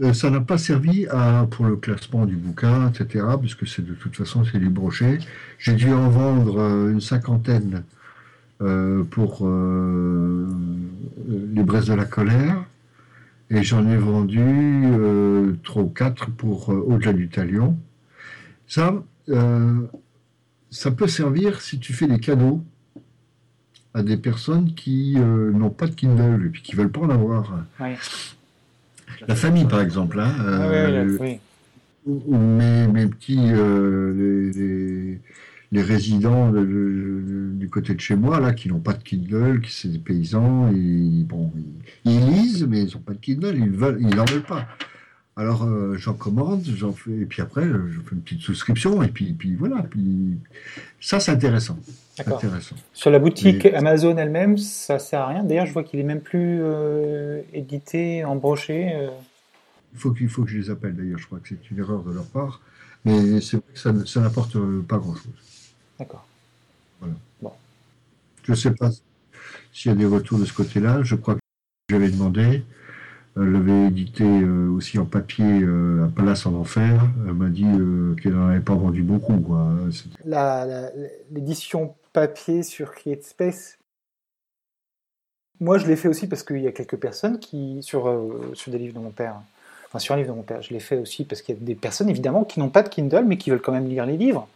Euh, ça n'a pas servi pour le classement du bouquin, etc., puisque c'est de toute façon c'est du brochet. J'ai dû en vendre euh, une cinquantaine euh, pour les braises de la colère, et j'en ai vendu trois ou quatre pour au-delà du talion. Ça, euh, ça peut servir si tu fais des cadeaux à des personnes qui euh, n'ont pas de Kindle et puis qui veulent pas en avoir. La famille, par exemple. Hein, euh, Ou mes, petits, les, résidents du côté de chez moi, là, qui n'ont pas de Kindle, qui c'est des paysans, et, bon, ils, lisent, mais ils n'ont pas de Kindle, ils n'en veulent pas. Alors euh, j'en commande, j'en fais, et puis après je fais une petite souscription, et puis, puis voilà. Puis ça c'est intéressant. D'accord. Sur la boutique Amazon elle-même, ça sert à rien. D'ailleurs, je vois qu'il est même plus euh, édité, embroché. Euh. Il faut qu'il faut que je les appelle. D'ailleurs, je crois que c'est une erreur de leur part, mais c'est vrai que ça, ça n'apporte pas grand-chose. D'accord. Voilà. Bon. Je ne sais pas s'il y a des retours de ce côté-là. Je crois que j'avais demandé. Elle l'avait édité euh, aussi en papier euh, à Palace en Enfer. Elle m'a dit euh, qu'elle n'en avait pas vendu beaucoup. L'édition papier sur Create Space, moi je l'ai fait aussi parce qu'il y a quelques personnes qui, sur, sur des livres de mon père, enfin sur un livre de mon père, je l'ai fait aussi parce qu'il y a des personnes évidemment qui n'ont pas de Kindle mais qui veulent quand même lire les livres.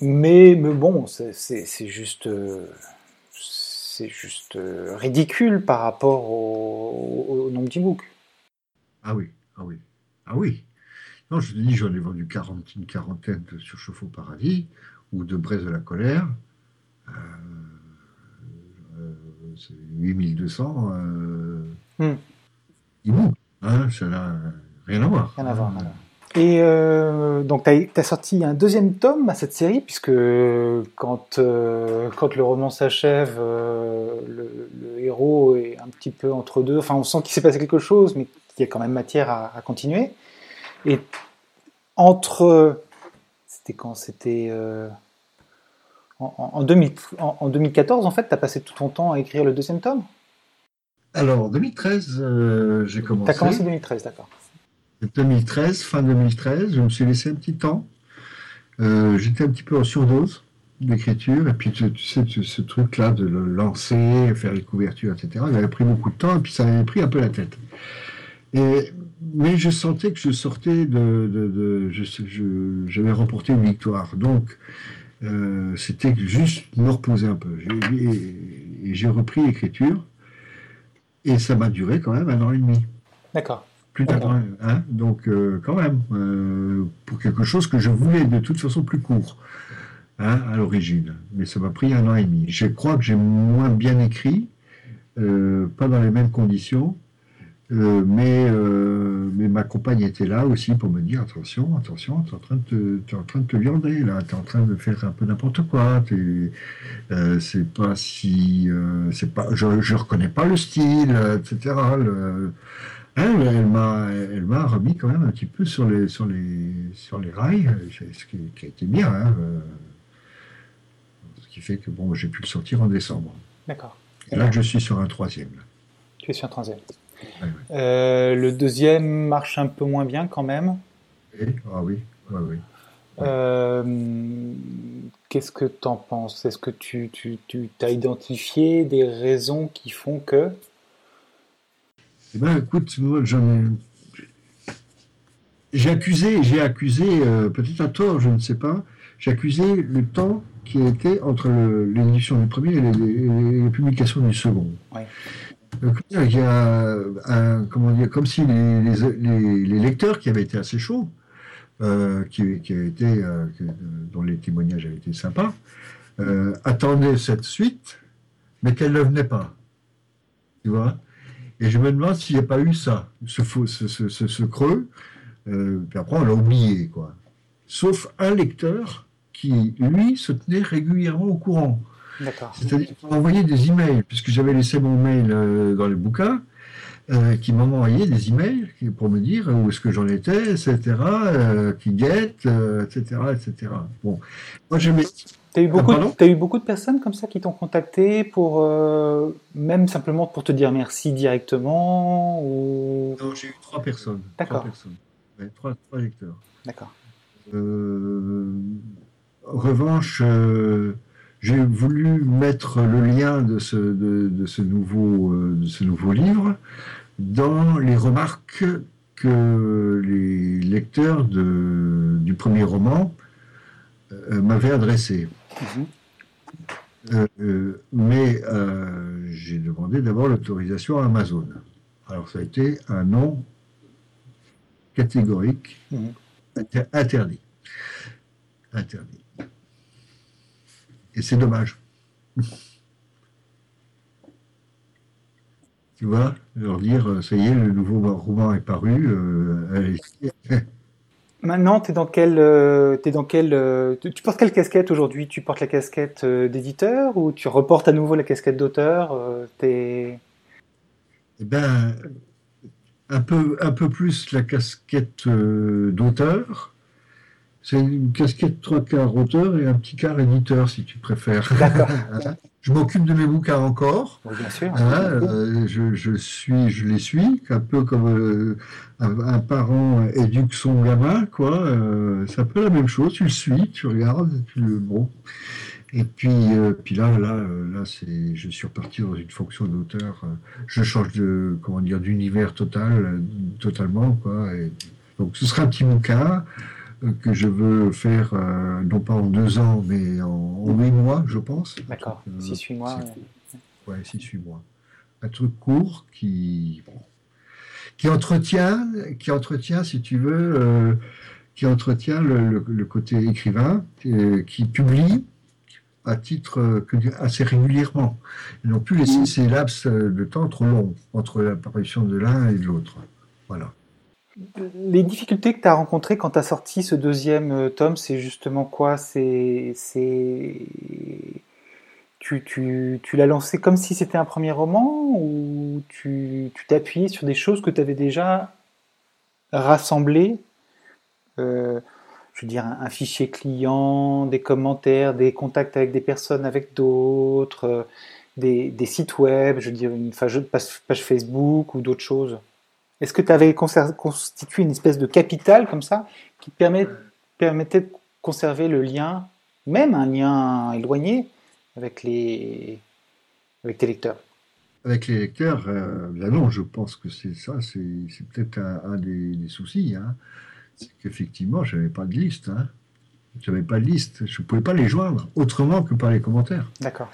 Mais, mais bon, c'est juste c'est juste euh, ridicule par rapport au, nombre d'e-books. Ah oui, ah oui, ah oui. Non, je te dis, j'en ai vendu une quarantaine de Surchauffe Paradis ou de Brest de la colère. Euh, euh, c'est 8200 euh, e-books. Hein, ça n'a rien à voir. Rien à voir, et euh, donc, tu as, sorti un deuxième tome à cette série, puisque quand, euh, quand le roman s'achève, euh, le, héros est un petit peu entre deux. Enfin, on sent qu'il s'est passé quelque chose, mais qu'il y a quand même matière à, continuer. Et entre. C'était quand? C'était. En, en, 2014, en fait, tu as passé tout ton temps à écrire le deuxième tome? Alors, en 2013, j'ai commencé. Tu as commencé en 2013, d'accord. 2013, fin 2013, je me suis laissé un petit temps. Euh, j'étais un petit peu en surdose d'écriture, et puis tu, sais, ce, truc-là de le lancer, faire les couvertures, etc., ça avait pris beaucoup de temps, et puis ça m'avait pris un peu la tête. Mais je sentais que je sortais de... de, J'avais remporté une victoire. Donc, euh, c'était juste me reposer un peu. Et j'ai repris l'écriture, et ça m'a duré quand même un an et demi. D'accord. Plus hein Donc, euh, quand même, euh, pour quelque chose que je voulais de toute façon plus court hein, à l'origine. Mais ça m'a pris un an et demi. Je crois que j'ai moins bien écrit, euh, pas dans les mêmes conditions, mais, ma compagne était là aussi pour me dire attention, attention, tu es en train de te, viander là, tu es en train de faire un peu n'importe quoi. c'est pas si, pas, je, je reconnais pas le style, etc. elle, elle m'a, elle m'a remis quand même un petit peu sur les, sur les, sur les rails, ce qui, a été bien. Hein, euh, ce qui fait que bon, j'ai pu le sortir en décembre. D'accord. Et là, je suis sur un troisième. Tu es sur un troisième. Euh, le deuxième marche un peu moins bien quand même. Oui, ah oui, oui, oui. Euh, qu'est-ce que tu en penses? Est-ce que tu, tu, tu as identifié des raisons qui font que eh ben, écoute, ai. J'ai accusé, j'ai accusé, euh, peut-être à tort, je ne sais pas, j'ai accusé le temps qui a été entre l'édition du premier et les, publications du second. il y a un, comment dire, comme si les, lecteurs qui avaient été assez chauds, euh, qui, avaient été, euh, dont les témoignages avaient été sympas, attendaient cette suite, mais qu'elle ne venait pas. Tu vois? Et je me demande s'il n'y a pas eu ça, ce, ce, ce, creux. Euh, puis après, on l'a oublié, quoi. Sauf un lecteur qui, lui, se tenait régulièrement au courant. C'est-à-dire qu'il m'envoyait des emails, puisque j'avais laissé mon mail euh, dans les bouquins, euh, qui m'envoyait des emails pour me dire où est-ce que j'en étais, etc., euh, qui guette, etc., etc. Bon, moi, j'aimais tu as, eu beaucoup, de, as eu beaucoup de personnes comme ça qui t'ont contacté pour euh, même simplement pour te dire merci directement ou... Non, j'ai eu trois personnes. D'accord. Trois, personnes. trois, trois lecteurs. D'accord. Euh, en revanche, euh, j'ai voulu mettre le lien de ce, de, de ce, nouveau, de ce nouveau livre dans les remarques que les lecteurs de, du premier roman m'avaient adressées. Euh, euh, mais euh, j'ai demandé d'abord l'autorisation à Amazon. Alors ça a été un non catégorique, mhm. interdit. Interdit. Et c'est dommage. Tu vois, leur dire, ça y est, le nouveau roman est paru. Euh, Maintenant, tu quelle, euh, es dans quelle, euh, tu portes quelle casquette aujourd'hui? Tu portes la casquette d'éditeur ou tu reportes à nouveau la casquette d'auteur Eh ben, un peu plus la casquette d'auteur c'est une casquette trois quarts auteur et un petit quart éditeur, si tu préfères. D'accord. je m'occupe de mes bouquins encore. bien sûr. Euh, je, suis, je les suis, un peu comme euh, un, parent éduque son gamin, quoi. Euh, c'est un peu la même chose. Tu le suis, tu regardes, tu le bon. Et puis, puis là, là, là, c'est, je suis reparti dans une fonction d'auteur. je change de, comment dire, d'univers total, totalement, quoi. donc, ce sera un petit bouquin que je veux faire, euh, non pas en deux ans, mais en, huit mois, je pense. D'accord, euh, six, huit mois. Ouais, six, huit mois. Un truc court qui, qui entretient, qui entretient, si tu veux, euh, qui entretient le, côté écrivain, qui publie à titre assez régulièrement. Ils n'ont plus laissé ces laps de temps trop longs entre l'apparition de l'un et de l'autre. Voilà. Les difficultés que tu as rencontrées quand tu as sorti ce deuxième euh, tome, c'est justement quoi? C'est tu, l'as lancé comme si c'était un premier roman ou tu appuyé sur des choses que tu avais déjà rassemblées? Euh, Je veux dire, un, fichier client, des commentaires, des contacts avec des personnes, avec d'autres, euh, des, sites web, je veux dire, une page Facebook ou d'autres choses est-ce que tu avais constitué une espèce de capital comme ça qui permettait de conserver le lien, même un lien éloigné, avec, les, avec tes lecteurs? Avec les lecteurs, euh, non, je pense que c'est ça, c'est peut-être un, des, soucis. Hein. C'est qu'effectivement, je n'avais pas de liste. Hein. Je n'avais pas de liste. Je ne pouvais pas les joindre autrement que par les commentaires. D'accord.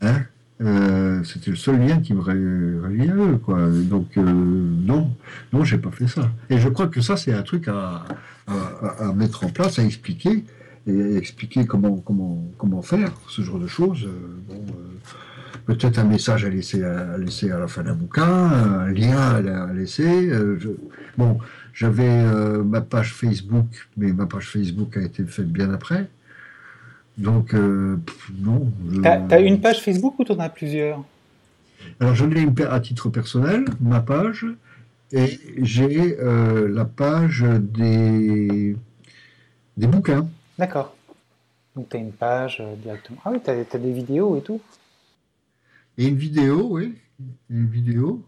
Hein? Euh, c'était le seul lien qui me reliait à eux, quoi. Donc euh, non, non, j'ai pas fait ça. Et je crois que ça, c'est un truc à, à, mettre en place, à expliquer et expliquer comment comment comment faire ce genre de choses. Euh, bon, peut-être un message à laisser à, laisser à la fin d'un bouquin, un lien à, laisser. bon, j'avais ma page Facebook, mais ma page Facebook a été faite bien après. Donc, euh, non. T'as as une page Facebook ou t'en as plusieurs? Alors, j'en ai une à titre personnel, ma page, et j'ai euh, la page des, des bouquins. D'accord. Donc, tu as une page euh, directement. Ah oui, tu as, des vidéos et tout? Et une vidéo, oui. Une vidéo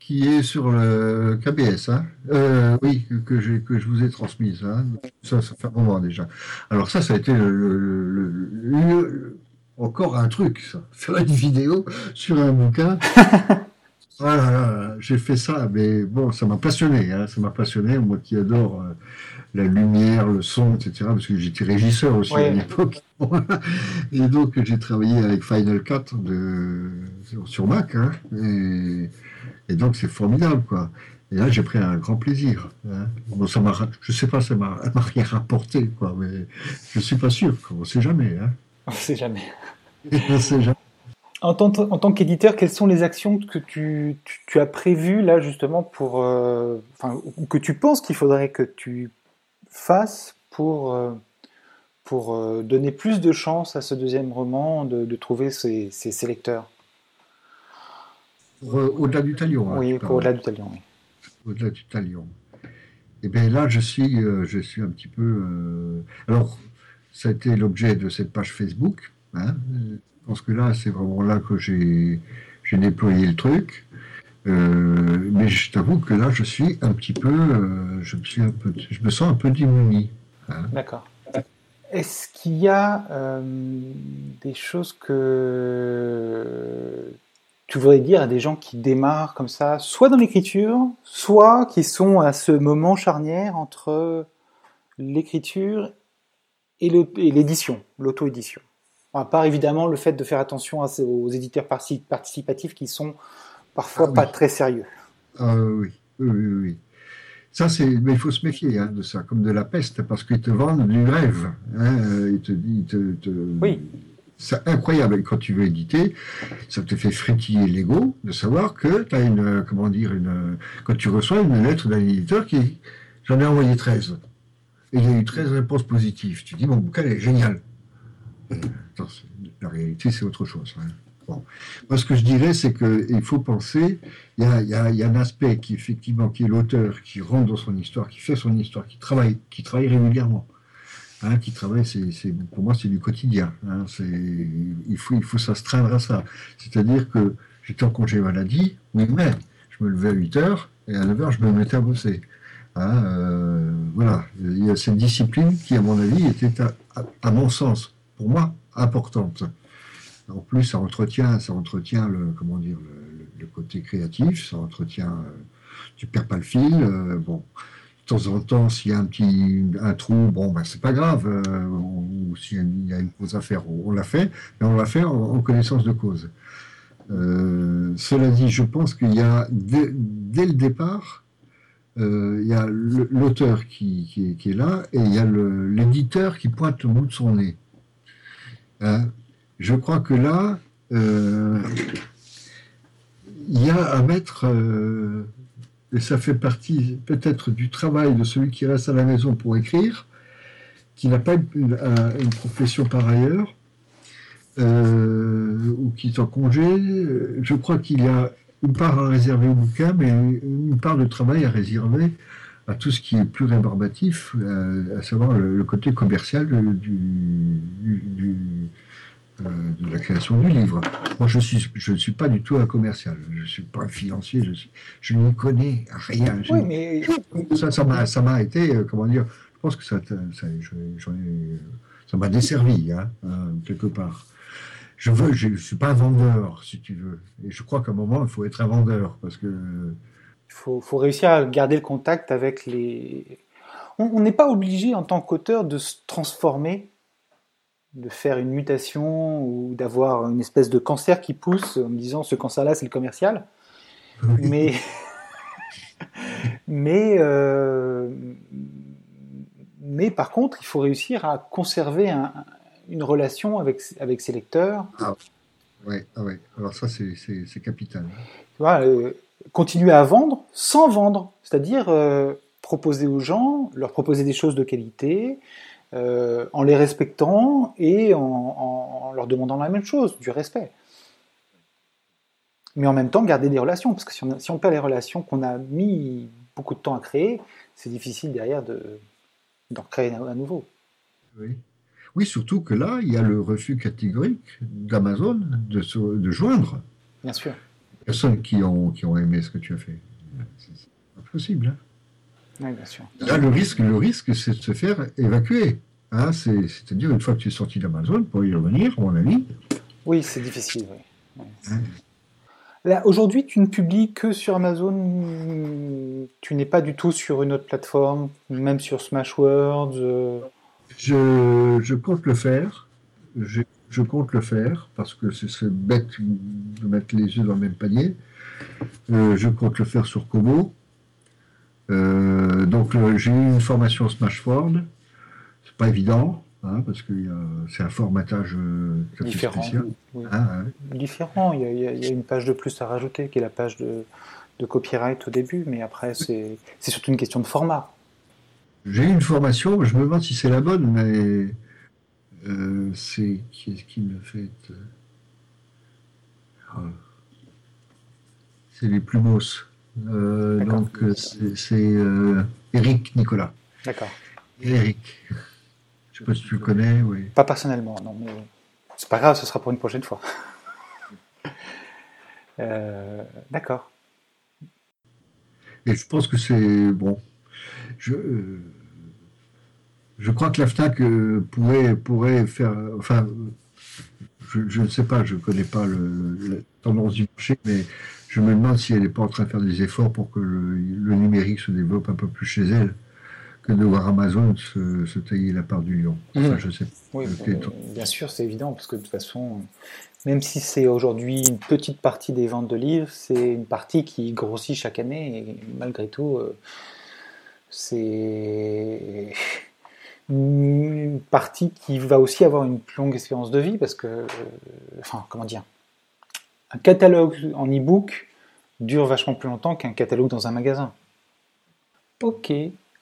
qui est sur le KBS, hein. euh, oui, que, je, que je vous ai transmise. Hein. Ça, ça fait un moment déjà. Alors ça, ça a été le, encore un truc, ça. Faire une vidéo sur un bouquin. voilà, j'ai fait ça, mais bon, ça m'a passionné. Hein. ça m'a passionné, moi qui adore euh, la lumière, le son, etc. Parce que j'étais régisseur aussi à l'époque. et donc j'ai travaillé avec Final Cut de, sur Mac. Hein. et et donc, c'est formidable, quoi. Et là, j'ai pris un grand plaisir. Hein. Bon, ça m'a, je sais pas, ça m'a, rien rapporté, quoi, mais je suis pas sûr. On sait jamais. Hein. On sait jamais. on sait jamais. En tant, en tant qu'éditeur, quelles sont les actions que tu, tu, as prévues là justement pour, euh, enfin, que tu penses qu'il faudrait que tu fasses pour, euh, pour euh, donner plus de chance à ce deuxième roman de, de trouver ses, ses lecteurs au-delà du talion. Hein, oui, au-delà du talion. Au-delà du talion. Et eh bien là, je suis, euh, je suis un petit peu. Euh, alors, ça a été l'objet de cette page Facebook. Hein, parce que là, c'est vraiment là que j'ai, j'ai déployé le truc. Euh, mais je t'avoue que là, je suis un petit peu, je me suis un peu, je me sens un peu démuni. Hein. D'accord. Est-ce qu'il y a des choses que tu voudrais dire à des gens qui démarrent comme ça, soit dans l'écriture, soit qui sont à ce moment charnière entre l'écriture et l'édition, l'auto-édition À part évidemment le fait de faire attention aux éditeurs participatifs qui sont parfois ah pas très sérieux. Ah oui, oui, oui. Ça, c'est, mais il faut se méfier hein, de ça, comme de la peste, parce qu'ils te vendent du rêve. Hein, ils te, te, oui c'est incroyable. Quand tu veux éditer, ça te fait frétiller l'ego de savoir que tu as une, comment dire, quand tu reçois une lettre d'un éditeur qui, j'en ai envoyé 13. Et il y a eu 13 réponses positives. Tu dis, mon bouquin est génial. la réalité, c'est autre chose. Hein. Moi, ce que je dirais, c'est qu'il faut penser, il y, a, y a, un aspect qui, effectivement, qui est l'auteur, qui rentre dans son histoire, qui fait son histoire, qui travaille, qui travaille régulièrement. Hein, qui travaille, c'est, pour moi, c'est du quotidien. Hein, il faut, s'astreindre à ça. C'est-à-dire que j'étais en congé maladie, oui, mais je me levais à 8 heures et à 9 heures, je me mettais à bosser. Hein, euh, voilà, il y a cette discipline qui, à mon avis, était, à, mon sens, pour moi, importante. En plus, ça entretient, ça entretient le, côté créatif, ça entretient, euh, tu perds pas le fil. Euh, bon, en temps, s'il y a un petit un trou, bon, ben, c'est pas grave. Euh, ou s'il y a une cause à faire, on, l'a fait, mais on l'a fait en, connaissance de cause. Euh, cela dit, je pense qu'il y a, dès, le départ, euh, il y a l'auteur qui, est là et il y a l'éditeur qui pointe au bout de son nez. Hein? je crois que là, il y a à mettre et ça fait partie peut-être du travail de celui qui reste à la maison pour écrire, qui n'a pas une, profession par ailleurs, euh, ou qui est en congé. Je crois qu'il y a une part à réserver au bouquin, mais une part de travail à réserver à tout ce qui est plus rébarbatif, euh, à, savoir le, côté commercial du de la création du livre. Moi, je suis, je ne suis pas du tout un commercial. Je ne suis pas un financier. Je, je n'y connais rien. Oui, mais ça, ça m'a, ça m'a été, euh, comment dire. Je pense que ça, ça, ça m'a desservi, hein, euh, quelque part. Je veux, je, suis pas un vendeur, si tu veux. Et je crois qu'à un moment, il faut être un vendeur, parce que. Il faut, faut réussir à garder le contact avec les. On n'est pas obligé en tant qu'auteur de se transformer de faire une mutation ou d'avoir une espèce de cancer qui pousse en me disant ce cancer-là c'est le commercial. Mais, mais, euh, mais par contre, il faut réussir à conserver une relation avec, avec ses lecteurs. Ah, ouais, ah ouais. alors ça c'est capital. Euh, continuer à vendre sans vendre, c'est-à-dire euh, proposer aux gens, leur proposer des choses de qualité, euh, en les respectant et en, leur demandant la même chose, du respect. Mais en même temps, garder des relations, parce que si on, si on perd les relations qu'on a mis beaucoup de temps à créer, c'est difficile derrière d'en créer à nouveau. Oui. oui, surtout que là, il y a le refus catégorique d'Amazon de, de joindre. Bien sûr. Personnes qui ont, qui ont aimé ce que tu as fait. C'est impossible. Hein oui, bien sûr. Là, le risque, le risque, c'est de se faire évacuer. Hein, C'est-à-dire, une fois que tu es sorti d'Amazon, pour y revenir, à mon avis. Oui, c'est difficile. Hein. Là, aujourd'hui, tu ne publies que sur Amazon. Tu n'es pas du tout sur une autre plateforme, même sur Smashwords. Euh. Je, je, compte le faire. Je, je, compte le faire parce que c'est bête de mettre les yeux dans le même panier. Euh, je compte le faire sur Kobo. Euh, donc j'ai eu une formation Smashford, c'est pas évident, hein, parce que c'est un formatage euh, différent. Ah, différent, il y, a, une page de plus à rajouter, qui est la page de, copyright au début, mais après c'est surtout une question de format. J'ai eu une formation, je me demande si c'est la bonne, mais euh, c'est qui est-ce qui me fait ah. C'est les Plumos. Euh, donc c'est euh, Eric Nicolas. D'accord. Eric. Je sais pas si tu le connais. Oui. Pas personnellement, non, mais c'est pas grave, ce sera pour une prochaine fois. Euh, d'accord. Et je pense que c'est bon. Je, je crois que la FNAC pourrait, pourrait faire. Enfin, je, ne sais pas, je ne connais pas le, la tendance du marché, mais je me demande si elle n'est pas en train de faire des efforts pour que le, numérique se développe un peu plus chez elle que de voir Amazon se, tailler la part du lion. Mmh. je sais. Oui, bien sûr, c'est évident, parce que de toute façon, même si c'est aujourd'hui une petite partie des ventes de livres, c'est une partie qui grossit chaque année, et malgré tout, euh, c'est une partie qui va aussi avoir une longue expérience de vie parce que, euh, enfin, comment dire, un catalogue en e-book dure vachement plus longtemps qu'un catalogue dans un magasin. Ok.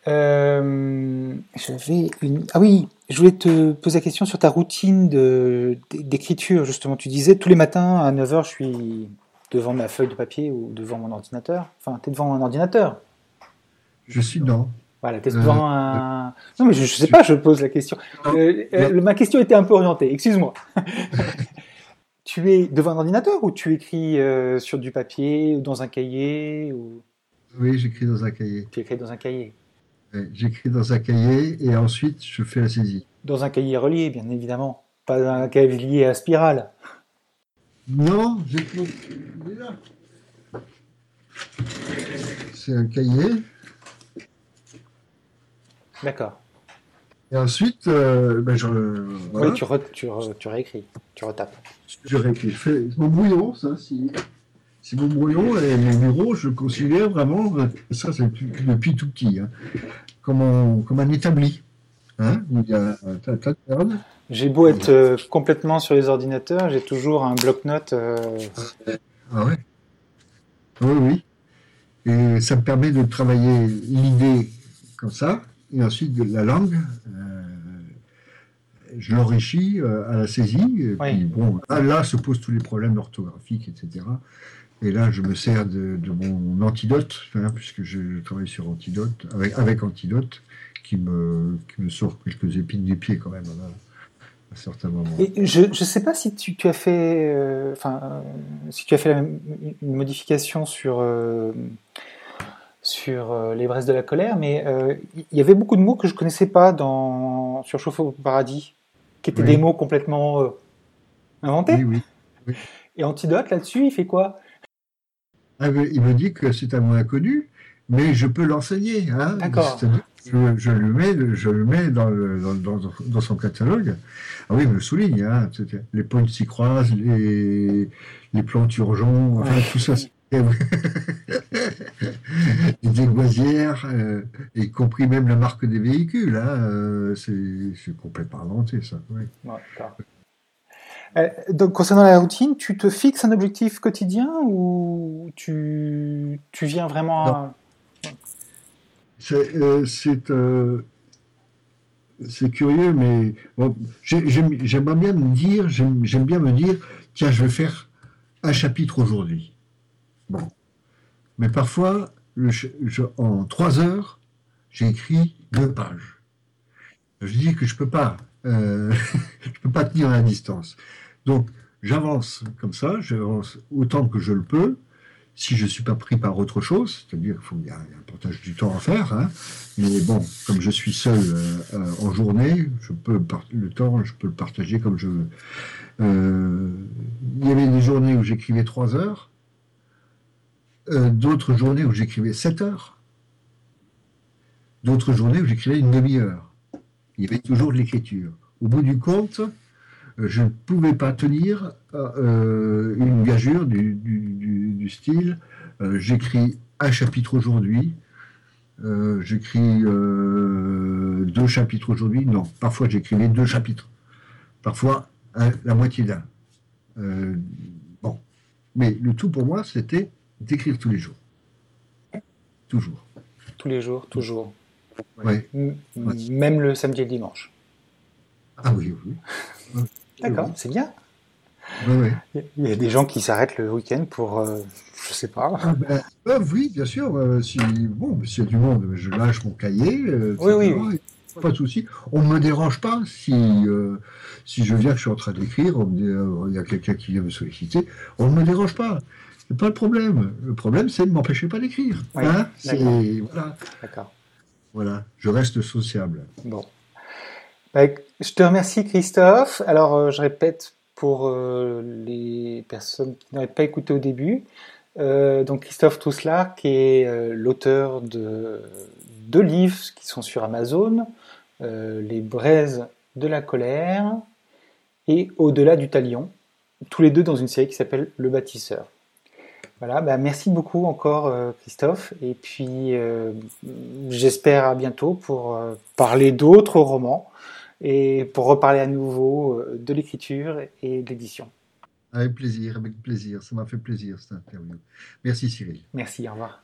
Euh, une... Ah oui, je voulais te poser la question sur ta routine d'écriture, justement. Tu disais tous les matins à 9h, je suis devant ma feuille de papier ou devant mon ordinateur. Enfin, tu es devant un ordinateur. Je suis non. Voilà, tu es devant euh, un. Non, mais je, ne sais pas, je pose la question. Euh, ma question était un peu orientée, excuse-moi. tu es devant un ordinateur ou tu écris sur du papier ou dans un cahier ou... Oui, j'écris dans un cahier. Tu écris dans un cahier J'écris dans un cahier et ensuite je fais la saisie. Dans un cahier relié, bien évidemment. Pas un cahier à spirale. Non, j'écris. C'est un cahier. D'accord. Et ensuite, euh, ben je, oui, tu, tu, réécris, tu retapes. Je réécris. Je fais mon brouillon, ça, si. C'est mon brouillon et mon bureau, je considère vraiment, ça c'est depuis tout petit, hein, comme, un, établi. Hein, j'ai beau être euh, complètement sur les ordinateurs, j'ai toujours un bloc-notes. Euh, ah ouais Oui, oui. Et ça me permet de travailler l'idée comme ça, et ensuite la langue. Euh, je l'enrichis à la saisie. Et puis, bon, là, se posent tous les problèmes orthographiques, etc. Et là, je me sers de, mon antidote, hein, puisque je travaille sur antidote, avec, avec antidote, qui me, qui me sort quelques épines du pied quand même à certains moments. Et je ne sais pas si tu, tu as fait, euh, enfin, euh, si tu as fait une modification sur euh, sur les braises de la colère, mais il y avait beaucoup de mots que je connaissais pas dans sur Chauffe au paradis, qui étaient des mots complètement inventés. Oui, oui, Et antidote là-dessus, il fait quoi? Ah, il me dit que c'est un mot inconnu, mais je peux l'enseigner. Hein. D'accord. Je, je, le mets, je le mets dans, dans, dans, son catalogue. Ah oui, il me le souligne. Hein. Les points s'y croisent, les, les plantes urgents, enfin, tout ça. Les dégoisières, euh, y compris même la marque des véhicules. Hein, euh, c'est complètement inventé, ça. Oui. Euh, donc, concernant la routine, tu te fixes un objectif quotidien ou tu, tu viens vraiment à... C'est euh, euh, c'est curieux, mais j'aimerais bien me dire, j'aime bien me dire, tiens, je vais faire un chapitre aujourd'hui. Mais parfois, en trois heures, j'ai écrit deux pages. Je dis que je peux je peux pas tenir la distance. Donc, j'avance comme ça, j'avance autant que je le peux, si je ne suis pas pris par autre chose, c'est-à-dire qu'il y a un partage du temps à faire, hein. mais bon, comme je suis seul euh, euh, en journée, je peux le temps, je peux le partager comme je veux. Euh, il y avait des journées où j'écrivais trois heures, d'autres journées où j'écrivais sept heures, d'autres journées où j'écrivais une demi-heure. Il y avait toujours de l'écriture. Au bout du compte, je ne pouvais pas tenir euh, une gageure du, style euh, j'écris un chapitre aujourd'hui, euh, j'écris deux chapitres aujourd'hui. Non, parfois j'écrivais deux chapitres, parfois la moitié d'un. bon, mais le tout pour moi, c'était d'écrire tous les jours. Toujours. Tous les jours, toujours. Ouais. Même le samedi et le dimanche. Ah oui, oui. D'accord, c'est bien. Oui, Il y a des gens qui s'arrêtent le week-end pour, je euh, je sais pas. Ah ben, euh, oui, bien sûr. Euh, si bon, s'il y a du monde, je lâche mon cahier. oui, oui, Pas de souci. On ne me dérange pas si si je viens, que je suis en train d'écrire, il y a quelqu'un qui vient me solliciter. On ne me dérange pas. C'est pas le problème. Le problème, c'est de m'empêcher pas d'écrire. Hein voilà. D'accord. Voilà. Je reste sociable. Bon. Bah, je te remercie Christophe. Alors euh, je répète pour euh, les personnes qui n'auraient pas écouté au début. Euh, donc Christophe Touslar qui est l'auteur de deux livres qui sont sur Amazon, Les braises de la colère et Au-delà du talion, tous les deux dans une série qui s'appelle Le bâtisseur. Voilà, bah merci beaucoup encore Christophe et puis j'espère à bientôt pour parler d'autres romans et pour reparler à nouveau de l'écriture et de l'édition. Avec plaisir, avec plaisir. Ça m'a fait plaisir cette interview. Merci Cyril. Merci, au revoir.